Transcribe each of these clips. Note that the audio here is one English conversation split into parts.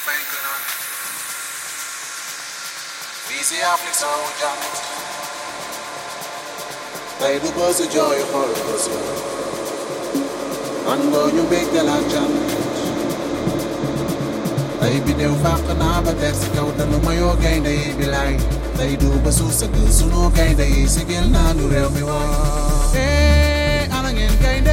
Franklin. Easy afflict soldier. Baby, was a joy for us. And go you make the land jump. Baby, they'll fuck an abba that's a coat and my own gain they be like. They do but so sick, so no gain they is again. Now, you real me one. Hey, I'm again gain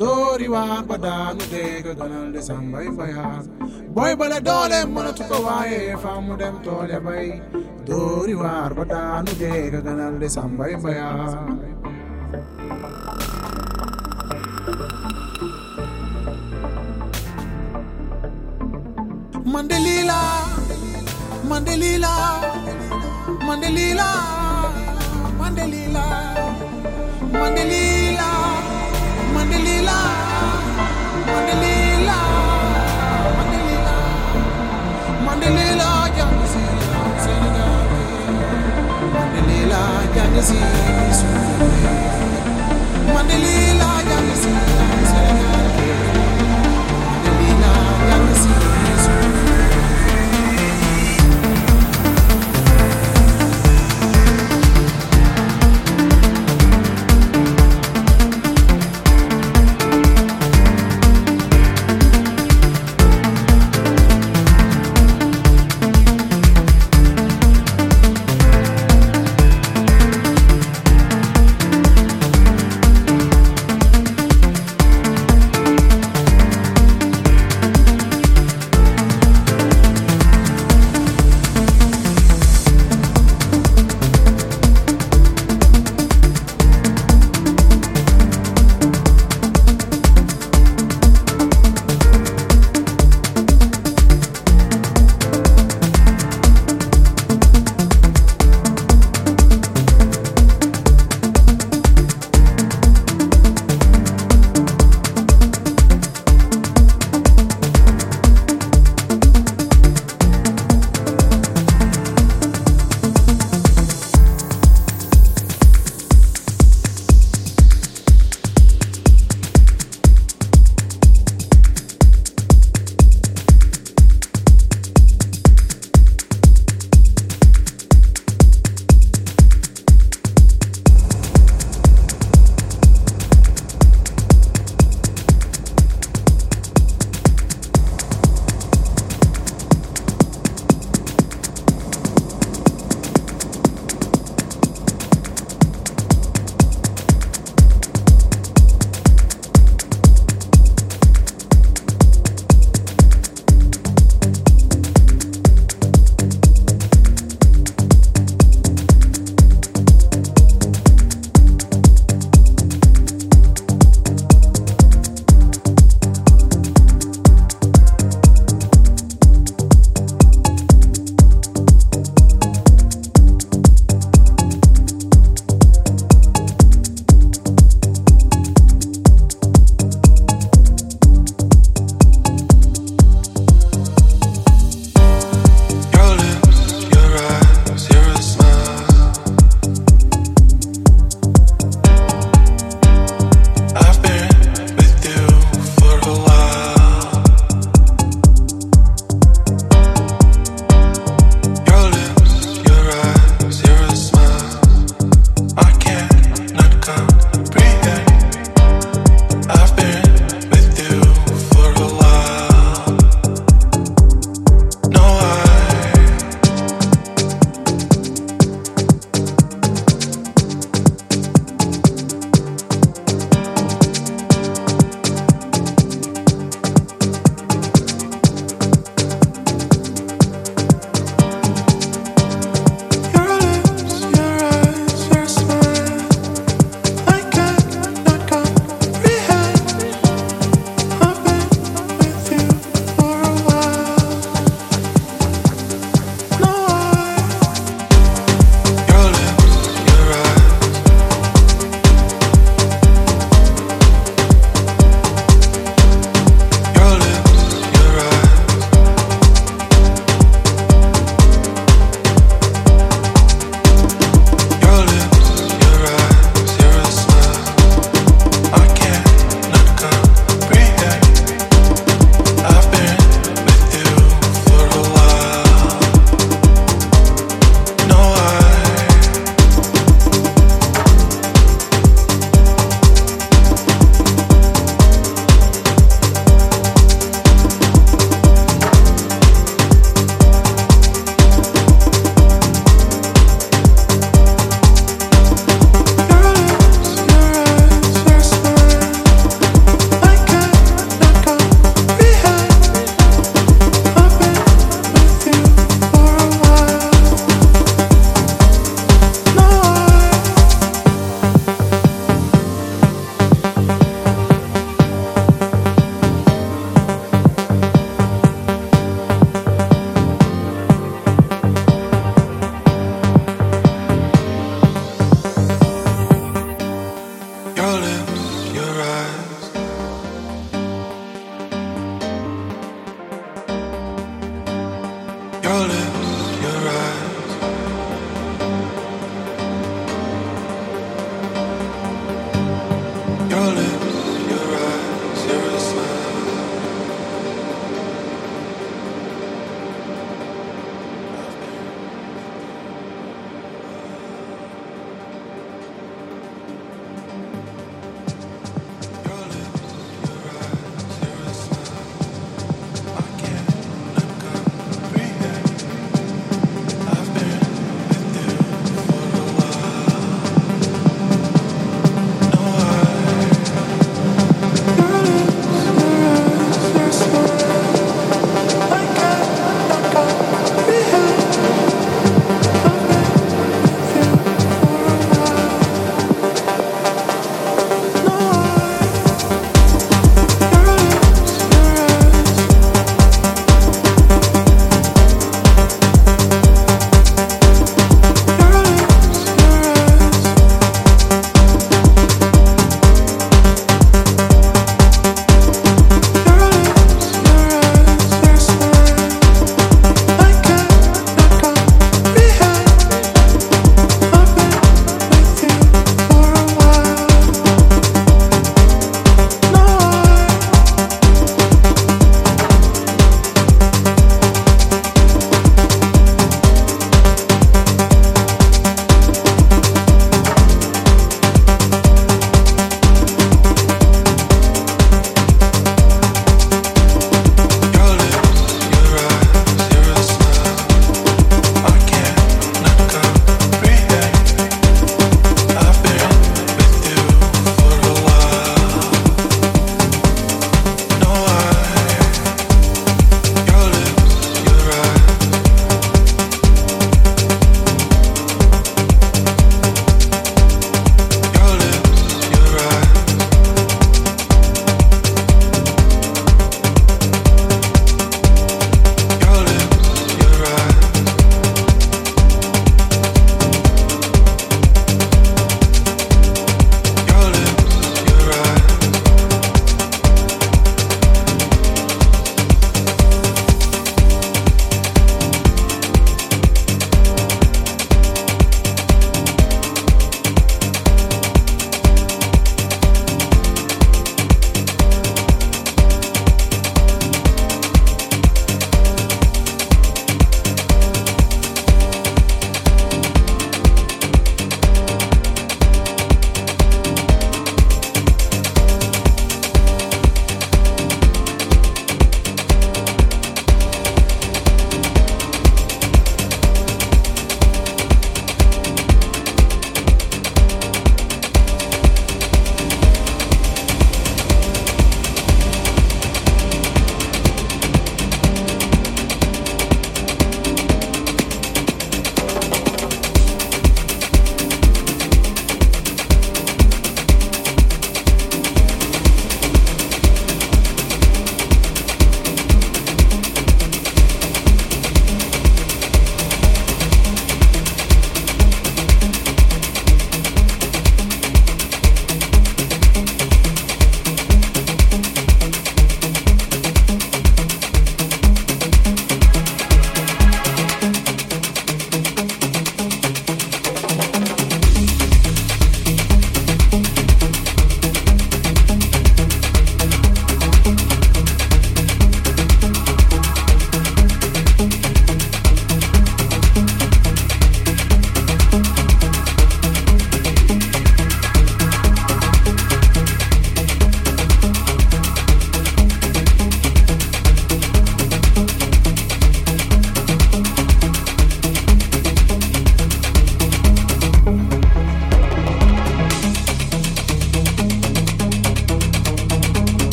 dooriwaar ba daanu dégg gonal de sambay bayaar boy bale dooleem mënatu ko waaye fa mu dem toole bay dooriwaar ba daanu dégg gonal de sambay bayaar Mandelila, Mandelila, Mandelila, Mandelila, Mandelila. Mondelila, Yanisi, Mondelila, Yanisi.